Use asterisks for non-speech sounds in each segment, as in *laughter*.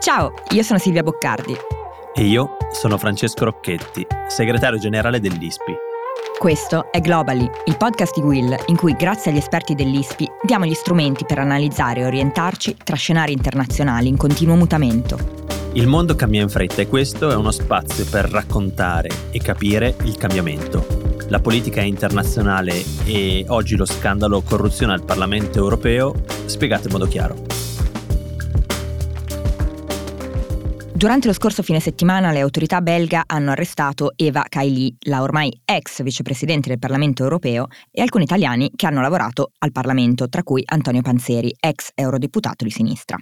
Ciao, io sono Silvia Boccardi. E io sono Francesco Rocchetti, segretario generale dell'ISPI. Questo è Globally, il podcast di Will, in cui grazie agli esperti dell'ISPI diamo gli strumenti per analizzare e orientarci tra scenari internazionali in continuo mutamento. Il mondo cambia in fretta e questo è uno spazio per raccontare e capire il cambiamento. La politica internazionale e oggi lo scandalo corruzione al Parlamento europeo spiegato in modo chiaro. Durante lo scorso fine settimana le autorità belga hanno arrestato Eva Kaili, la ormai ex vicepresidente del Parlamento europeo, e alcuni italiani che hanno lavorato al Parlamento, tra cui Antonio Panzeri, ex eurodeputato di sinistra.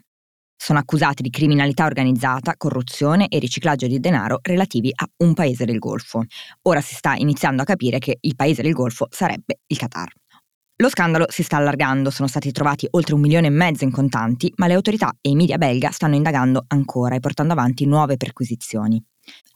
Sono accusati di criminalità organizzata, corruzione e riciclaggio di denaro relativi a un paese del Golfo. Ora si sta iniziando a capire che il paese del Golfo sarebbe il Qatar. Lo scandalo si sta allargando, sono stati trovati oltre un milione e mezzo in contanti, ma le autorità e i media belga stanno indagando ancora e portando avanti nuove perquisizioni.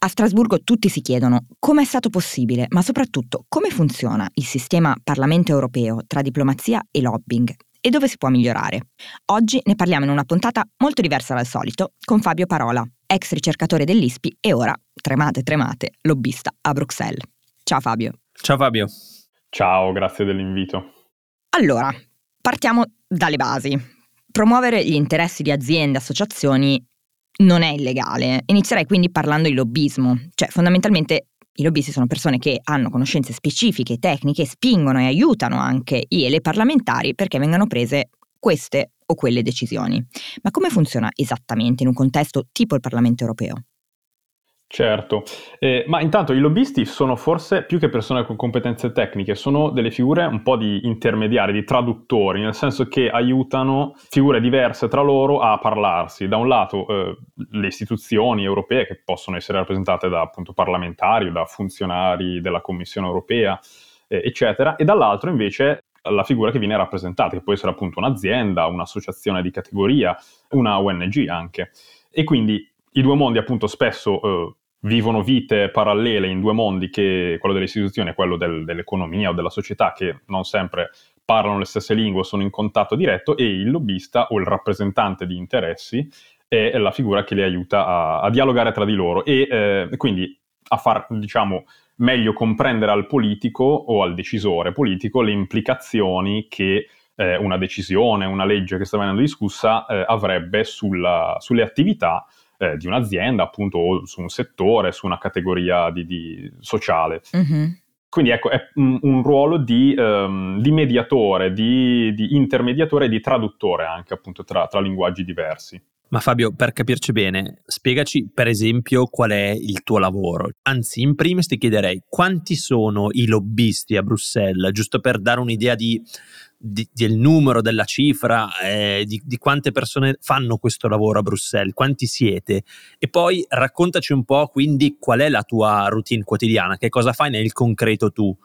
A Strasburgo tutti si chiedono come è stato possibile, ma soprattutto come funziona il sistema Parlamento europeo tra diplomazia e lobbying e dove si può migliorare. Oggi ne parliamo in una puntata molto diversa dal solito con Fabio Parola, ex ricercatore dell'ISPI e ora, tremate tremate, lobbista a Bruxelles. Ciao Fabio. Ciao Fabio. Ciao, grazie dell'invito. Allora, partiamo dalle basi. Promuovere gli interessi di aziende e associazioni non è illegale. Inizierei quindi parlando di lobbismo, cioè fondamentalmente i lobbisti sono persone che hanno conoscenze specifiche, tecniche, spingono e aiutano anche i e le parlamentari perché vengano prese queste o quelle decisioni. Ma come funziona esattamente in un contesto tipo il Parlamento europeo? Certo, eh, ma intanto i lobbisti sono forse più che persone con competenze tecniche, sono delle figure un po' di intermediari, di traduttori, nel senso che aiutano figure diverse tra loro a parlarsi. Da un lato eh, le istituzioni europee che possono essere rappresentate da appunto parlamentari, da funzionari della Commissione europea, eh, eccetera, e dall'altro invece la figura che viene rappresentata, che può essere appunto un'azienda, un'associazione di categoria, una ONG anche. E quindi i due mondi appunto spesso eh, vivono vite parallele in due mondi, che quello delle istituzioni e quello del, dell'economia o della società, che non sempre parlano le stesse lingue, sono in contatto diretto, e il lobbista o il rappresentante di interessi è la figura che li aiuta a, a dialogare tra di loro e eh, quindi a far, diciamo, meglio comprendere al politico o al decisore politico le implicazioni che eh, una decisione, una legge che sta venendo discussa eh, avrebbe sulla, sulle attività eh, di un'azienda, appunto, o su un settore, su una categoria di, di sociale. Mm-hmm. Quindi ecco, è un, un ruolo di, um, di mediatore, di, di, intermediatore e di traduttore anche appunto tra, tra linguaggi diversi. Ma Fabio, per capirci bene, spiegaci per esempio qual è il tuo lavoro. Anzi, in primis ti chiederei quanti sono i lobbisti a Bruxelles, giusto per dare un'idea di, di, del numero, della cifra, eh, di, di, quante persone fanno questo lavoro a Bruxelles, quanti siete. E poi raccontaci un po' quindi qual è la tua routine quotidiana, che cosa fai nel concreto tu.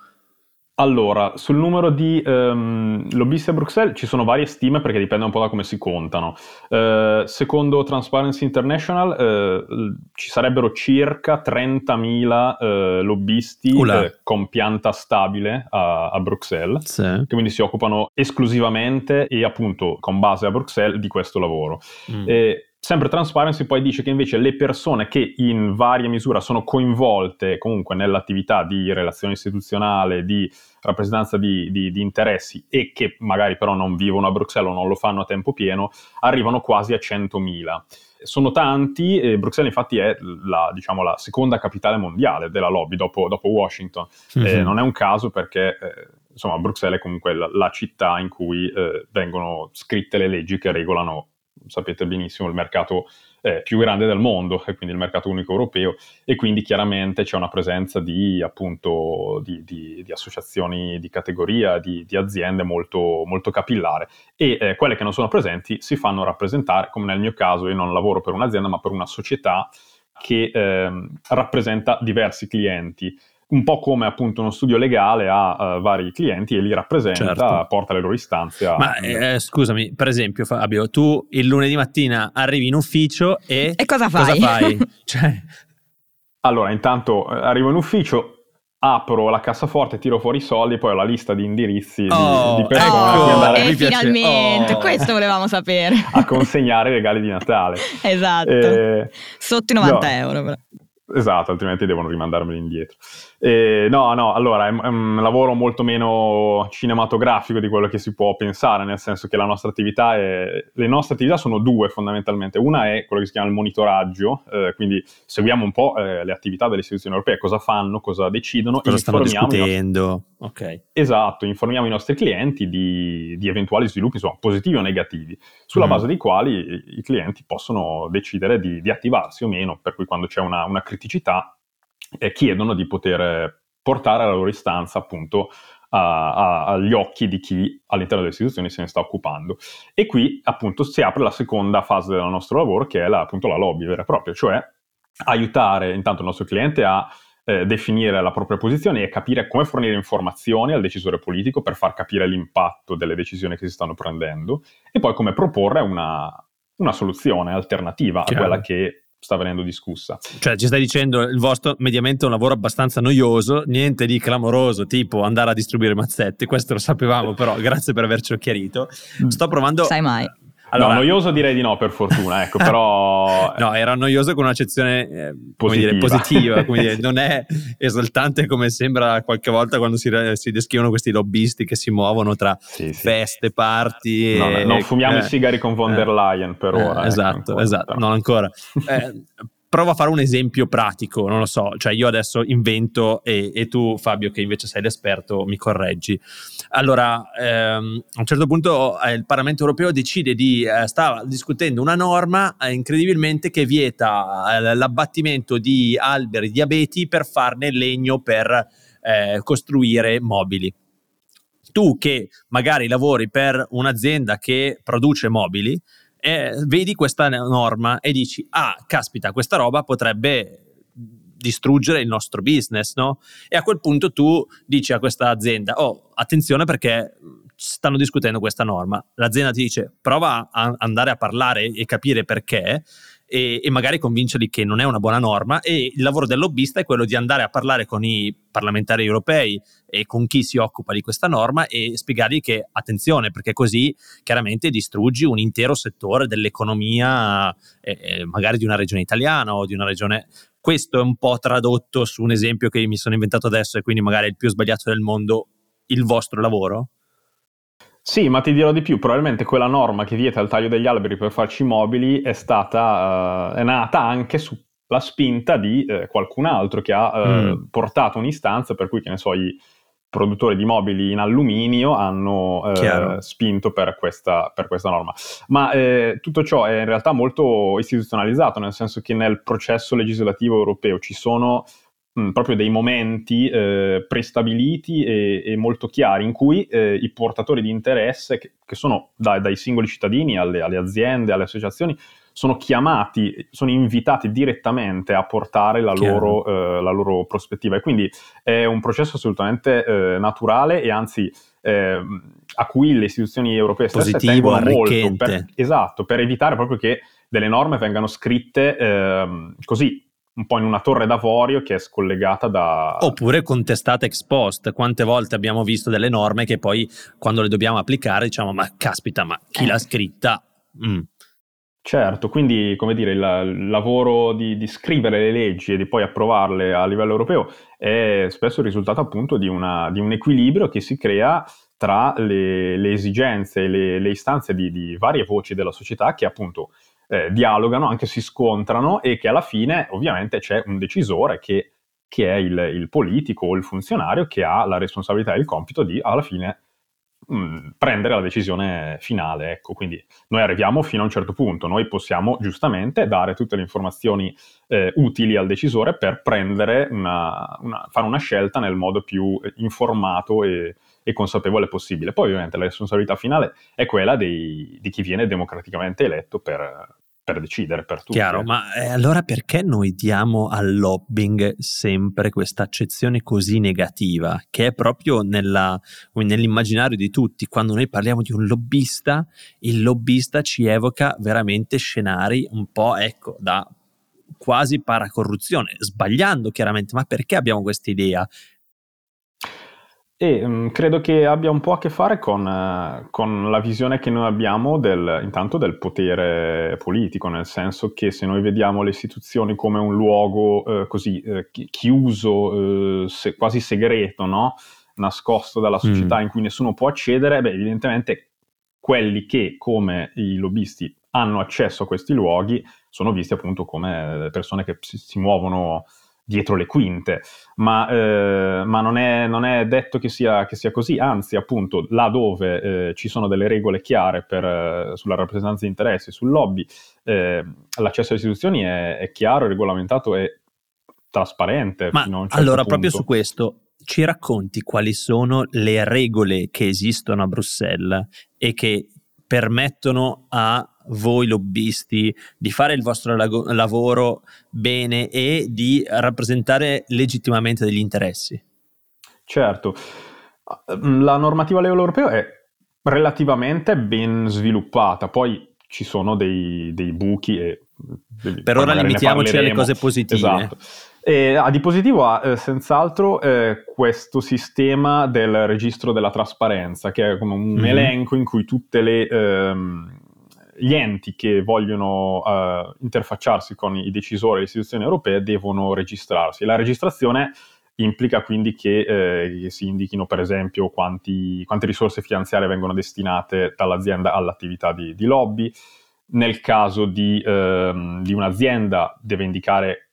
Allora, sul numero di um, lobbisti a Bruxelles ci sono varie stime perché dipende un po' da come si contano. Uh, secondo Transparency International uh, ci sarebbero circa 30.000 uh, lobbisti con pianta stabile a, a Bruxelles, sì. che quindi si occupano esclusivamente e appunto con base a Bruxelles di questo lavoro. Mm. E, Sempre Transparency poi dice che invece le persone che in varia misura sono coinvolte comunque nell'attività di relazione istituzionale, di rappresentanza di, di, di, interessi e che magari però non vivono a Bruxelles o non lo fanno a tempo pieno, arrivano quasi a 100.000. Sono tanti, e Bruxelles infatti è la, diciamo, la seconda capitale mondiale della lobby dopo, dopo Washington. Mm-hmm. Eh, non è un caso perché... Eh, insomma, Bruxelles è comunque la, la città in cui eh, vengono scritte le leggi che regolano sapete benissimo, il mercato eh, più grande del mondo, e quindi il mercato unico europeo, e quindi chiaramente c'è una presenza di, appunto, di, di, di associazioni di categoria, di, aziende molto, molto, capillare. E eh, quelle che non sono presenti si fanno rappresentare, come nel mio caso, io non lavoro per un'azienda, ma per una società che eh, rappresenta diversi clienti un po' come appunto uno studio legale ha uh, vari clienti e li rappresenta, certo. porta le loro istanze. A... Ma eh, scusami, per esempio Fabio, tu il lunedì mattina arrivi in ufficio e... E cosa fai? Cosa fai? *laughs* cioè... Allora, intanto eh, arrivo in ufficio, apro la cassaforte, tiro fuori i soldi, poi ho la lista di indirizzi oh, di, di persone ecco, andare e finalmente, oh. questo volevamo sapere. A consegnare i regali di Natale. *laughs* esatto. Eh, Sotto i 90 no. euro però. Esatto, altrimenti devono rimandarmeli indietro. Eh, no, no, allora è, è, un lavoro molto meno cinematografico di quello che si può pensare, nel senso che la nostra attività è... le nostre attività sono due fondamentalmente. Una è quello che si chiama il monitoraggio, eh, quindi seguiamo un po' eh, le attività delle istituzioni europee, cosa fanno, cosa decidono. Cosa stanno discutendo. Nostri... Ok. Esatto, informiamo i nostri clienti di, di eventuali sviluppi, insomma, positivi o negativi, sulla mm. base dei quali i, i, clienti possono decidere di, di, attivarsi o meno, per cui quando c'è una, una criticità eh, chiedono di poter portare la loro istanza appunto a, a, agli occhi di chi all'interno delle istituzioni se ne sta occupando. E qui appunto si apre la seconda fase del nostro lavoro che è la, appunto la lobby vera e propria, cioè aiutare intanto il nostro cliente a eh, definire la propria posizione e capire come fornire informazioni al decisore politico per far capire l'impatto delle decisioni che si stanno prendendo e poi come proporre una, una soluzione alternativa Chiaro. a quella che sta venendo discussa. Cioè ci stai dicendo il vostro mediamente è un lavoro abbastanza noioso, niente di clamoroso, tipo andare a distribuire mazzetti, questo lo sapevamo però, grazie per avercelo chiarito. Mm. Sto provando... Sai mai. Allora, no, noioso direi di no, per fortuna, ecco, *laughs* però... no, era noioso con un'accezione eh, positiva, dire, positiva dire, *laughs* non è esaltante come sembra qualche volta quando si, si, descrivono questi lobbisti che si muovono tra sì, sì. feste, party... No, e, non fumiamo eh, i sigari con von der Leyen per eh, ora. Ecco, esatto, ecco, esatto, non ancora. *laughs* Provo a fare un esempio pratico, non lo so, cioè io adesso invento e, e tu Fabio che invece sei l'esperto mi correggi. Allora, ehm, a un certo punto eh, il Parlamento europeo decide di, eh, stava discutendo una norma eh, incredibilmente che vieta eh, l'abbattimento di alberi di abeti per farne legno per eh, costruire mobili. Tu che magari lavori per un'azienda che produce mobili, eh, vedi questa norma e dici, ah, caspita, questa roba potrebbe distruggere il nostro business, no? E a quel punto tu dici a questa azienda, oh, attenzione perché stanno discutendo questa norma. L'azienda ti dice, prova a andare a parlare e capire perché e, e, magari convincerli che non è una buona norma e il lavoro del lobbista è quello di andare a parlare con i parlamentari europei e con chi si occupa di questa norma e spiegargli che attenzione perché così chiaramente distruggi un intero settore dell'economia eh, eh, magari di una regione italiana o di una regione questo è un po' tradotto su un esempio che mi sono inventato adesso e quindi magari è il più sbagliato del mondo il vostro lavoro? Sì, ma ti dirò di più, probabilmente quella norma che vieta il taglio degli alberi per farci mobili è stata, uh, è nata anche sulla spinta di uh, qualcun altro che ha uh, mm. portato un'istanza per cui, che ne so, i produttori di mobili in alluminio hanno spinto per questa, per questa, norma. Ma eh, tutto ciò è in realtà molto istituzionalizzato, nel senso che nel processo legislativo europeo ci sono mh, proprio dei momenti eh, prestabiliti e, e, molto chiari in cui eh, i portatori di interesse, che, che sono da, dai singoli cittadini alle, alle, aziende, alle associazioni, sono chiamati, sono invitati direttamente a portare la loro, eh, la loro, prospettiva. E quindi è un processo assolutamente eh, naturale e anzi ehm, a cui le istituzioni europee stesse Positivo, tengono molto. Per, esatto, per evitare proprio che delle norme vengano scritte ehm, così un po' in una torre d'avorio che è scollegata da... Oppure contestate ex post. Quante volte abbiamo visto delle norme che poi quando le dobbiamo applicare diciamo ma caspita, ma chi eh. l'ha scritta? Mm. Certo, quindi come dire, il, il lavoro di, di, scrivere le leggi e di poi approvarle a livello europeo è spesso il risultato appunto di, una, di un equilibrio che si crea tra le, le esigenze e le, le istanze di, di varie voci della società che appunto eh, dialogano, anche si scontrano e che alla fine ovviamente c'è un decisore che, che è il, il, politico o il funzionario che ha la responsabilità e il compito di alla fine mh, mm, prendere la decisione finale. Ecco, quindi noi arriviamo fino a un certo punto, noi possiamo giustamente dare tutte le informazioni eh, utili al decisore per prendere una, una, fare una scelta nel modo più informato e, e consapevole possibile. Poi ovviamente la responsabilità finale è quella dei, di chi viene democraticamente eletto per, per decidere per tutti. Chiaro, ma eh, allora perché noi diamo al lobbying sempre questa accezione così negativa, che è proprio nella, nell'immaginario di tutti? Quando noi parliamo di un lobbista, il lobbista ci evoca veramente scenari un po', ecco, da quasi paracorruzione, sbagliando chiaramente, ma perché abbiamo questa idea? E um, credo che abbia un po' a che fare con, uh, con, la visione che noi abbiamo del, intanto del potere politico, nel senso che se noi vediamo le istituzioni come un luogo uh, così uh, chiuso, se, quasi segreto, no? nascosto dalla società mm. in cui nessuno può accedere, beh, evidentemente quelli che come i lobbisti hanno accesso a questi luoghi sono visti appunto come persone che si, si muovono dietro le quinte, ma, eh, ma non, è, non, è, detto che sia, che sia, così, anzi appunto là dove eh, ci sono delle regole chiare per, eh, sulla rappresentanza di interessi, sul lobby, eh, l'accesso alle istituzioni è, è chiaro, regolamentato e trasparente. Ma certo allora punto. proprio su questo ci racconti quali sono le regole che esistono a Bruxelles e che permettono a voi lobbisti di fare il vostro lag- lavoro bene e di rappresentare legittimamente degli interessi. Certo, la normativa a livello europeo è relativamente ben sviluppata, poi ci sono dei, dei buchi e... Per ora limitiamoci alle cose positive. Esatto. E, a di positivo ha eh, senz'altro eh, questo sistema del registro della trasparenza, che è come un mm-hmm. elenco in cui tutte le... Ehm, gli enti che vogliono uh, interfacciarsi con i decisori delle istituzioni europee devono registrarsi. La registrazione implica quindi che, eh, si indichino per esempio quanti, quante risorse finanziarie vengono destinate dall'azienda all'attività di, di lobby. Nel caso di, ehm, di un'azienda deve indicare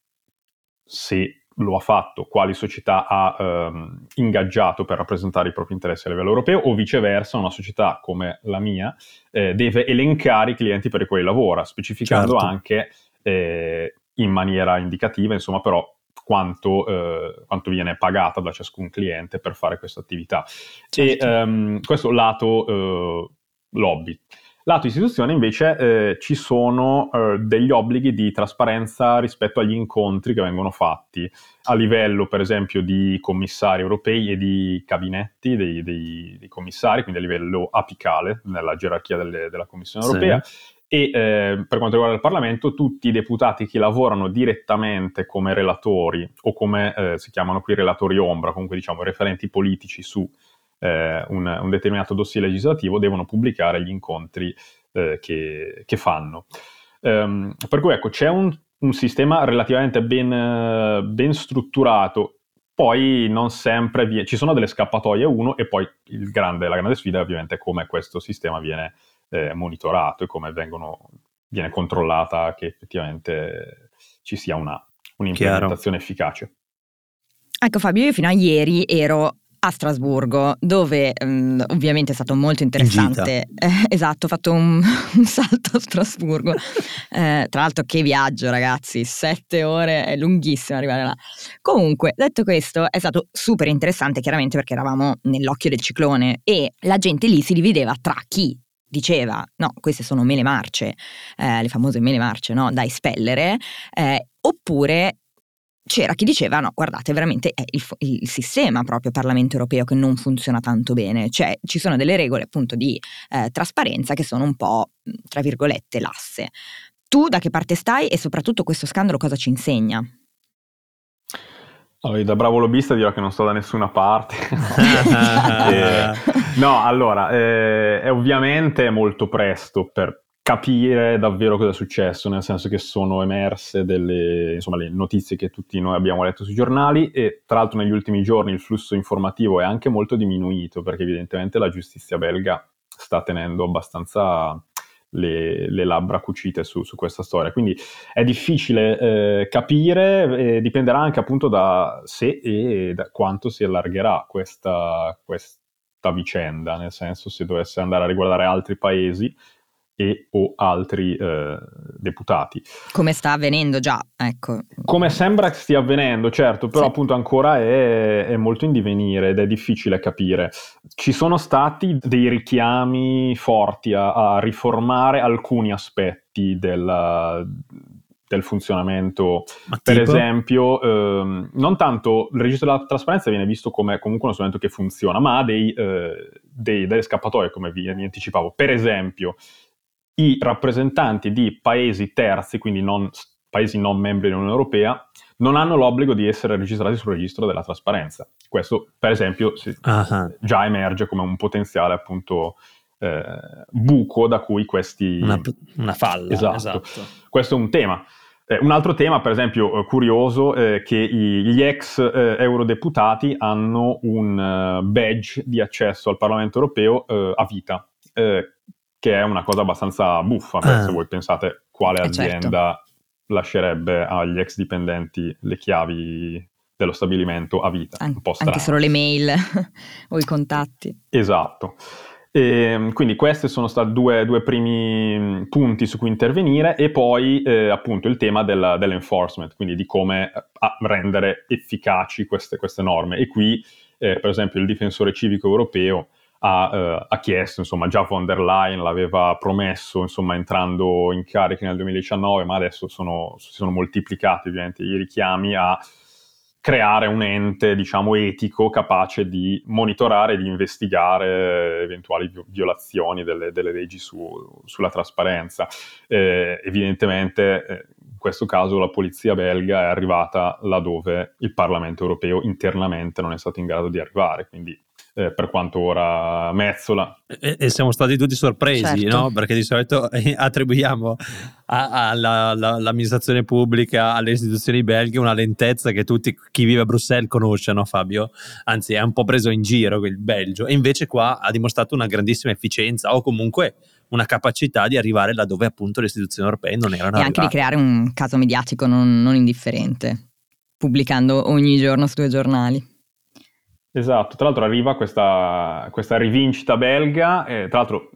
se lo ha fatto, quali società ha ehm, ingaggiato per rappresentare i propri interessi a livello europeo o viceversa una società come la mia eh, deve elencare i clienti per i quali lavora, specificando certo. anche eh, in maniera indicativa, insomma, però quanto, eh, quanto, viene pagata da ciascun cliente per fare questa attività. Certo. E ehm, questo lato eh, lobby. Lato istituzione invece eh, ci sono eh, degli obblighi di trasparenza rispetto agli incontri che vengono fatti a livello per esempio di commissari europei e di cabinetti dei, dei, dei commissari, quindi a livello apicale nella gerarchia delle, della Commissione europea. Sì. E eh, per quanto riguarda il Parlamento, tutti i deputati che lavorano direttamente come relatori o come eh, si chiamano qui relatori ombra, comunque diciamo referenti politici su eh, un, un, determinato dossier legislativo devono pubblicare gli incontri eh, che, che, fanno. Um, per cui ecco, c'è un, un sistema relativamente ben, ben, strutturato, poi non sempre vi- ci sono delle scappatoie uno e poi grande, la grande sfida ovviamente è come questo sistema viene eh, monitorato e come vengono, viene controllata che effettivamente ci sia una, un'implementazione Chiaro. efficace. Ecco Fabio, io fino a ieri ero a Strasburgo, dove um, ovviamente è stato molto interessante. *laughs* Eh, esatto, ho fatto un, *laughs* un, salto a Strasburgo. *laughs* eh, tra l'altro, che viaggio, ragazzi! Sette ore, è lunghissimo arrivare là. Comunque, detto questo, è stato super interessante, chiaramente perché eravamo nell'occhio del ciclone e la gente lì si divideva tra chi diceva no, queste sono mele marce, eh, le famose mele marce, no, da espellere, eh, oppure c'era chi diceva no, guardate, veramente è il, il, sistema proprio Parlamento europeo che non funziona tanto bene, cioè ci sono delle regole appunto di eh, trasparenza che sono un po', tra virgolette, lasse. Tu da che parte stai e soprattutto questo scandalo cosa ci insegna? Allora, da bravo lobbista dirò che non sto da nessuna parte. no, *laughs* *laughs* eh, no allora, eh, è ovviamente molto presto per capire davvero cosa è successo, nel senso che sono emerse delle insomma, le notizie che tutti noi abbiamo letto sui giornali e tra l'altro negli ultimi giorni il flusso informativo è anche molto diminuito perché evidentemente la giustizia belga sta tenendo abbastanza le, le labbra cucite su, su, questa storia. Quindi è difficile eh, capire, eh, dipenderà anche appunto da se e da quanto si allargherà questa, questa vicenda, nel senso se dovesse andare a riguardare altri paesi e o altri eh, deputati. Come sta avvenendo già, ecco. Come sembra che stia avvenendo, certo, però sì. appunto ancora è, è, molto in divenire ed è difficile capire. Ci sono stati dei richiami forti a, a riformare alcuni aspetti della, del funzionamento. Ma per tipo? esempio, ehm, non tanto il registro della trasparenza viene visto come comunque uno strumento che funziona, ma ha dei, eh, dei, delle scappatoie, come vi, vi anticipavo. Per esempio, i rappresentanti di paesi terzi, quindi non, paesi non membri dell'Unione Europea, non hanno l'obbligo di essere registrati sul registro della trasparenza. questo, per esempio, si, uh-huh. già emerge come un potenziale appunto eh, buco da cui questi... Una, una falla. Esatto. esatto. Questo è un tema. Eh, un altro tema, per esempio, eh, curioso, è che i, gli ex eh, eurodeputati hanno un uh, badge di accesso al Parlamento europeo a vita, eh, che è una cosa abbastanza buffa, ah. se voi pensate quale azienda certo. lascerebbe agli ex dipendenti le chiavi dello stabilimento a vita. An- anche solo le mail *laughs* o i contatti. Esatto. E, ehm, quindi questi sono stati due, due, primi mm, punti su cui intervenire e poi eh, appunto il tema della, dell'enforcement, quindi di come eh, rendere efficaci queste, queste norme. E qui eh, per esempio il difensore civico europeo ha, eh, ha, chiesto, insomma già von der Leyen l'aveva promesso insomma entrando in carica nel 2019, ma adesso sono, si sono moltiplicati ovviamente i richiami a creare un ente, diciamo, etico capace di monitorare e di investigare eventuali violazioni delle, delle leggi su, sulla trasparenza. Eh, evidentemente, eh, in questo caso, la polizia belga è arrivata laddove il Parlamento europeo internamente non è stato in grado di arrivare, quindi eh, per quanto ora mezzola. E, e, siamo stati tutti sorpresi, certo. no? Perché di solito *laughs* attribuiamo all'amministrazione pubblica, alle istituzioni belghe, una lentezza che tutti, chi vive a Bruxelles conosce, no Fabio? Anzi, è un po' preso in giro il Belgio. E invece qua ha dimostrato una grandissima efficienza o comunque una capacità di arrivare laddove appunto le istituzioni europee non erano e arrivate. E anche di creare un caso mediatico non, non indifferente, pubblicando ogni giorno su due giornali. Esatto, tra l'altro arriva questa, questa rivincita belga, eh, tra l'altro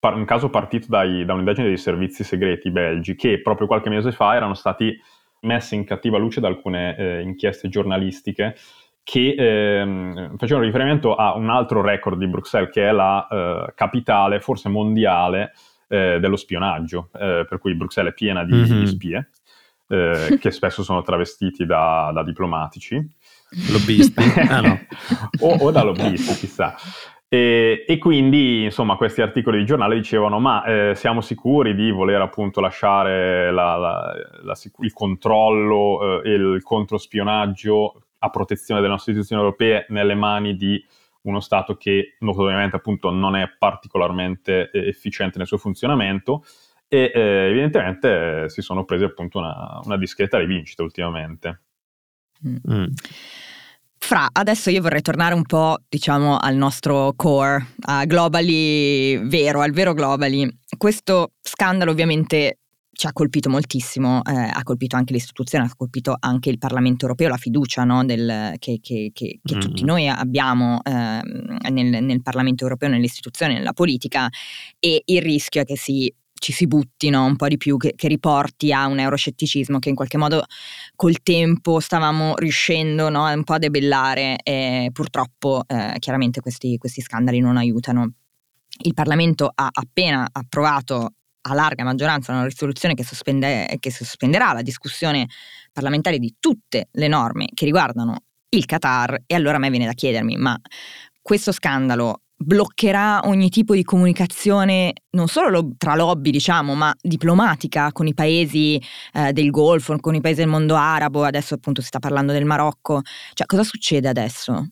un caso partito dai, da un'indagine dei servizi segreti belgi che proprio qualche mese fa erano stati messi in cattiva luce da alcune eh, inchieste giornalistiche che eh, facevano riferimento a un altro record di Bruxelles che è la eh, capitale, forse mondiale, eh, dello spionaggio, eh, per cui Bruxelles è piena di, mm-hmm. di spie che spesso sono travestiti da, da diplomatici Lobbisti? Ah, no. *laughs* o, o, da lobbisti, chissà. E, e, quindi, insomma, questi articoli di giornale dicevano: Ma eh, siamo sicuri di voler appunto lasciare la, la, la, il controllo e eh, il controspionaggio a protezione delle nostre istituzioni europee nelle mani di uno Stato che notoriamente appunto non è particolarmente eh, efficiente nel suo funzionamento e eh, evidentemente si sono presi appunto una, una discreta rivincita ultimamente. Mm. mm. Fra, adesso io vorrei tornare un po', diciamo, al nostro core, a Globally vero, al vero Globally. Questo scandalo ovviamente ci ha colpito moltissimo, eh, ha colpito anche l'istituzione, ha colpito anche il Parlamento europeo, la fiducia no, del, che, che, che, che mm. tutti noi abbiamo eh, nel, nel, Parlamento europeo, nelle istituzioni, nella politica e il rischio è che si ci si buttino un po' di più, che, che, riporti a un euroscetticismo che in qualche modo col tempo stavamo riuscendo no, un po' a debellare e purtroppo eh, chiaramente questi, questi scandali non aiutano. Il Parlamento ha appena approvato a larga maggioranza una risoluzione che, sospende, che sospenderà la discussione parlamentare di tutte le norme che riguardano il Qatar e allora a me viene da chiedermi ma questo scandalo bloccherà ogni tipo di comunicazione non solo lo, tra lobby, diciamo, ma diplomatica con i paesi eh, del Golfo, con i paesi del mondo arabo, adesso appunto si sta parlando del Marocco. Cioè, cosa succede adesso?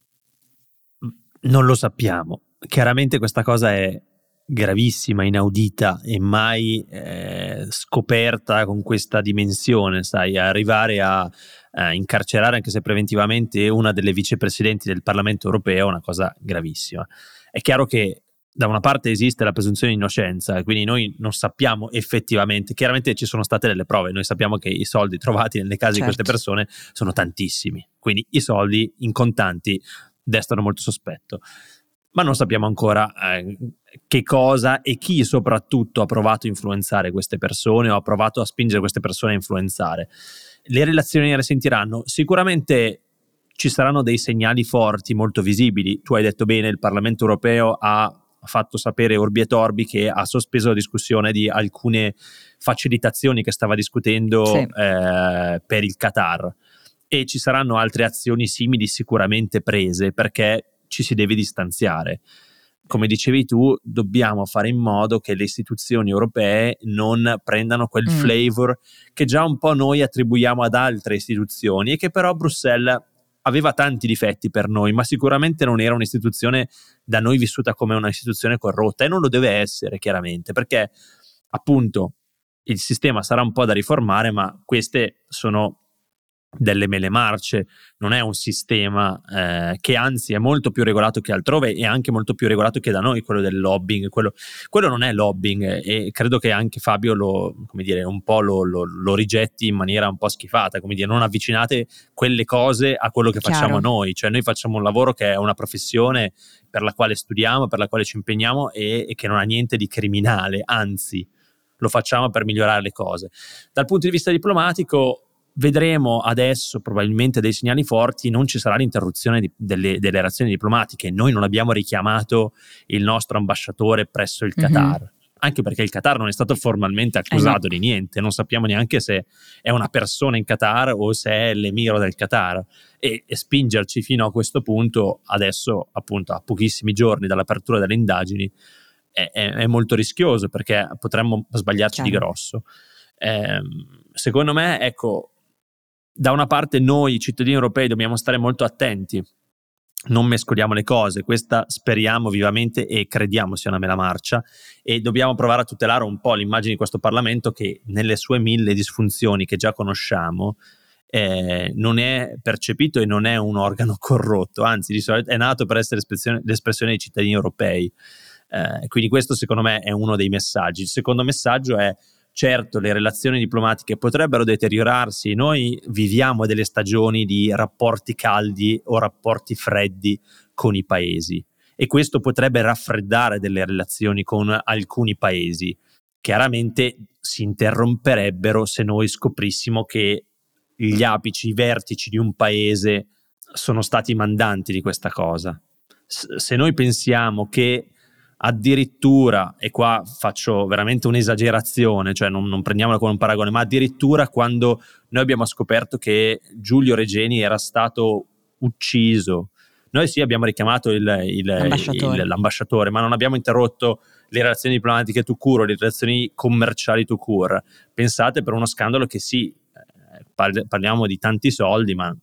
Non lo sappiamo. Chiaramente questa cosa è gravissima, inaudita e mai eh, scoperta con questa dimensione, sai, arrivare a eh, incarcerare anche se preventivamente una delle vicepresidenti del Parlamento europeo è una cosa gravissima. È chiaro che da una parte esiste la presunzione di innocenza, quindi noi non sappiamo effettivamente, chiaramente ci sono state delle prove, noi sappiamo che i soldi trovati nelle case certo. di queste certo. persone sono tantissimi, quindi i soldi in contanti destano molto sospetto, ma non sappiamo ancora eh, che cosa e chi soprattutto ha provato a influenzare queste persone o ha provato a spingere queste persone a influenzare. Le relazioni ne risentiranno? Sicuramente ci saranno dei segnali forti, molto visibili. Tu hai detto bene, il Parlamento europeo ha fatto sapere Orbi e Torbi che ha sospeso la discussione di alcune facilitazioni che stava discutendo sì. eh, per il Qatar e ci saranno altre azioni simili sicuramente prese perché ci si deve distanziare. Come dicevi tu, dobbiamo fare in modo che le istituzioni europee non prendano quel mm. flavor che già un po' noi attribuiamo ad altre istituzioni e che però Bruxelles aveva tanti difetti per noi, ma sicuramente non era un'istituzione da noi vissuta come un'istituzione corrotta e non lo deve essere chiaramente, perché appunto il sistema sarà un po' da riformare, ma queste sono delle mele marce, non è un sistema eh, che anzi è molto più regolato che altrove e anche molto più regolato che da noi, quello del lobbying, quello, quello non è lobbying e credo che anche Fabio lo, come dire, un po' lo, lo, lo, rigetti in maniera un po' schifata, come dire, non avvicinate quelle cose a quello che Chiaro. facciamo noi, cioè noi facciamo un lavoro che è una professione per la quale studiamo, per la quale ci impegniamo e, e che non ha niente di criminale, anzi lo facciamo per migliorare le cose. Dal punto di vista diplomatico, vedremo adesso probabilmente dei segnali forti, non ci sarà l'interruzione di, delle, delle, relazioni diplomatiche. Noi non abbiamo richiamato il nostro ambasciatore presso il mhm. Qatar. Mm-hmm. Anche perché il Qatar non è stato formalmente accusato no. di niente, non sappiamo neanche se è una persona in Qatar o se è l'emiro del Qatar. E, e spingerci fino a questo punto, adesso appunto a pochissimi giorni dall'apertura delle indagini, è, è, è molto rischioso perché potremmo sbagliarci Chiaro. di grosso. Eh, secondo me, ecco, da una parte noi cittadini europei dobbiamo stare molto attenti, non mescoliamo le cose, questa speriamo vivamente e crediamo sia una mela marcia e dobbiamo provare a tutelare un po' l'immagine di questo Parlamento che nelle sue mille disfunzioni che già conosciamo eh, non è percepito e non è un organo corrotto, anzi di solito è nato per essere l'espressione, dei cittadini europei. Eh, quindi questo secondo me è uno dei messaggi. Il secondo messaggio è Certo, le relazioni diplomatiche potrebbero deteriorarsi, noi viviamo delle stagioni di rapporti caldi o rapporti freddi con i paesi e questo potrebbe raffreddare delle relazioni con alcuni paesi. Chiaramente si interromperebbero se noi scoprissimo che gli apici, i vertici di un paese sono stati mandanti di questa cosa. se noi pensiamo che addirittura, e qua faccio veramente un'esagerazione, cioè non, non prendiamola come un paragone, ma addirittura quando noi abbiamo scoperto che Giulio Regeni era stato ucciso, noi sì abbiamo richiamato il, il, l'ambasciatore. Il, l'ambasciatore, ma non abbiamo interrotto le relazioni diplomatiche to cure, le relazioni commerciali to cure. Pensate per uno scandalo che sì, eh, parliamo di tanti soldi, ma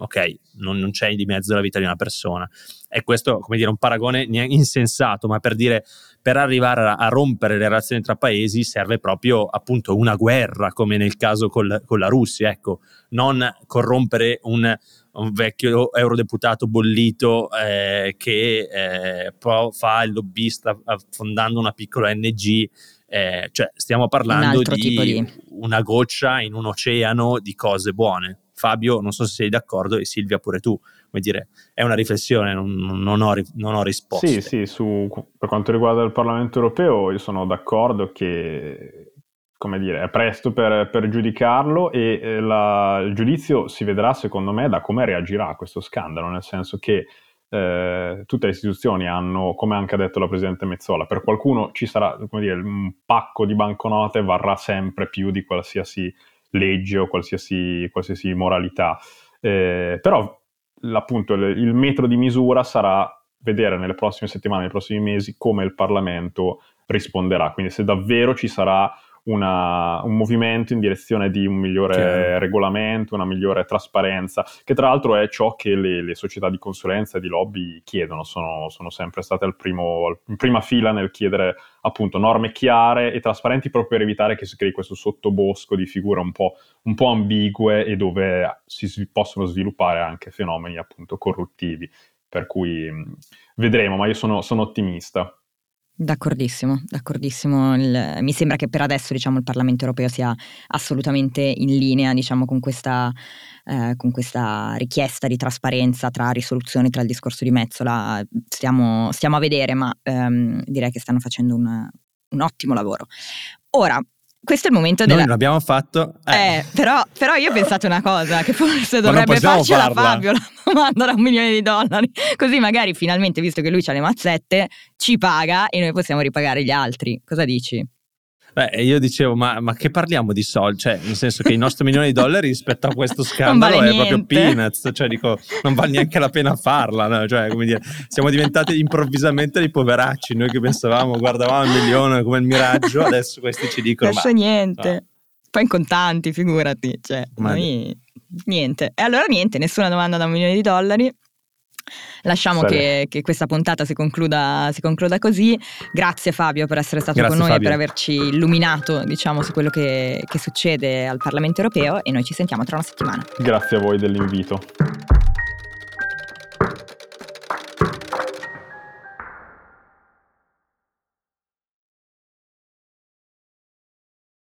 ok, non, non, c'è di mezzo la vita di una persona. E questo, come dire, un paragone insensato, ma per dire, per arrivare a, a, rompere le relazioni tra paesi serve proprio appunto una guerra, come nel caso col, con la Russia, ecco, non corrompere un, un vecchio eurodeputato bollito eh, che eh, fa il lobbista fondando una piccola NG. Eh, cioè, stiamo parlando di, di una goccia in un oceano di cose buone. Fabio, non so se sei d'accordo, e Silvia pure tu, come dire, è una riflessione, non, non, ho, non ho, risposte. Sì, sì, su, per quanto riguarda il Parlamento europeo io sono d'accordo che, come dire, è presto per, per giudicarlo e eh, la, il giudizio si vedrà, secondo me, da come reagirà a questo scandalo, nel senso che eh, tutte le istituzioni hanno, come anche ha detto la Presidente Mezzola, per qualcuno ci sarà, come dire, un pacco di banconote varrà sempre più di qualsiasi legge o qualsiasi, qualsiasi moralità. Eh, però appunto il, il metro di misura sarà vedere nelle prossime settimane, nei prossimi mesi come il Parlamento risponderà. Quindi se davvero ci sarà una, un movimento in direzione di un migliore Chiaro. regolamento, una migliore trasparenza, che tra l'altro è ciò che le, le società di consulenza e di lobby chiedono, sono, sono sempre state al primo, in prima fila nel chiedere appunto norme chiare e trasparenti proprio per evitare che si crei questo sottobosco di figure un po', un po ambigue e dove si possono sviluppare anche fenomeni appunto corruttivi. Per cui vedremo, ma io sono, sono ottimista. D'accordissimo, d'accordissimo. Il, mi sembra che per adesso diciamo, il Parlamento europeo sia assolutamente in linea diciamo, con, questa, eh, con, questa, richiesta di trasparenza tra risoluzioni, tra il discorso di Mezzola. Stiamo, stiamo a vedere, ma ehm, direi che stanno facendo un, un ottimo lavoro. Ora, questo è il momento della... Noi non abbiamo fatto... Eh. Eh, però, però, io ho pensato una cosa, che forse dovrebbe farcela farla. Fabio la domanda da un milione di dollari, così magari finalmente, visto che lui ha le mazzette, ci paga e noi possiamo ripagare gli altri. Cosa dici? Beh, io dicevo, ma, ma, che parliamo di soldi? Cioè, nel senso che i nostri milioni di dollari rispetto a questo scandalo vale è proprio peanuts, cioè dico, non vale neanche la pena farla, no? cioè, come dire, siamo diventati improvvisamente dei poveracci, noi che pensavamo, guardavamo il milione come il miraggio, adesso questi ci dicono... Adesso niente. No. Poi in contanti, figurati, cioè, ma noi niente. E allora niente, nessuna domanda da un milione di dollari. Lasciamo che, che, questa puntata si concluda, si concluda, così. Grazie Fabio per essere stato Grazie, con noi Fabio. e per averci illuminato diciamo, su quello che, che succede al Parlamento europeo e noi ci sentiamo tra una settimana. Grazie a voi dell'invito.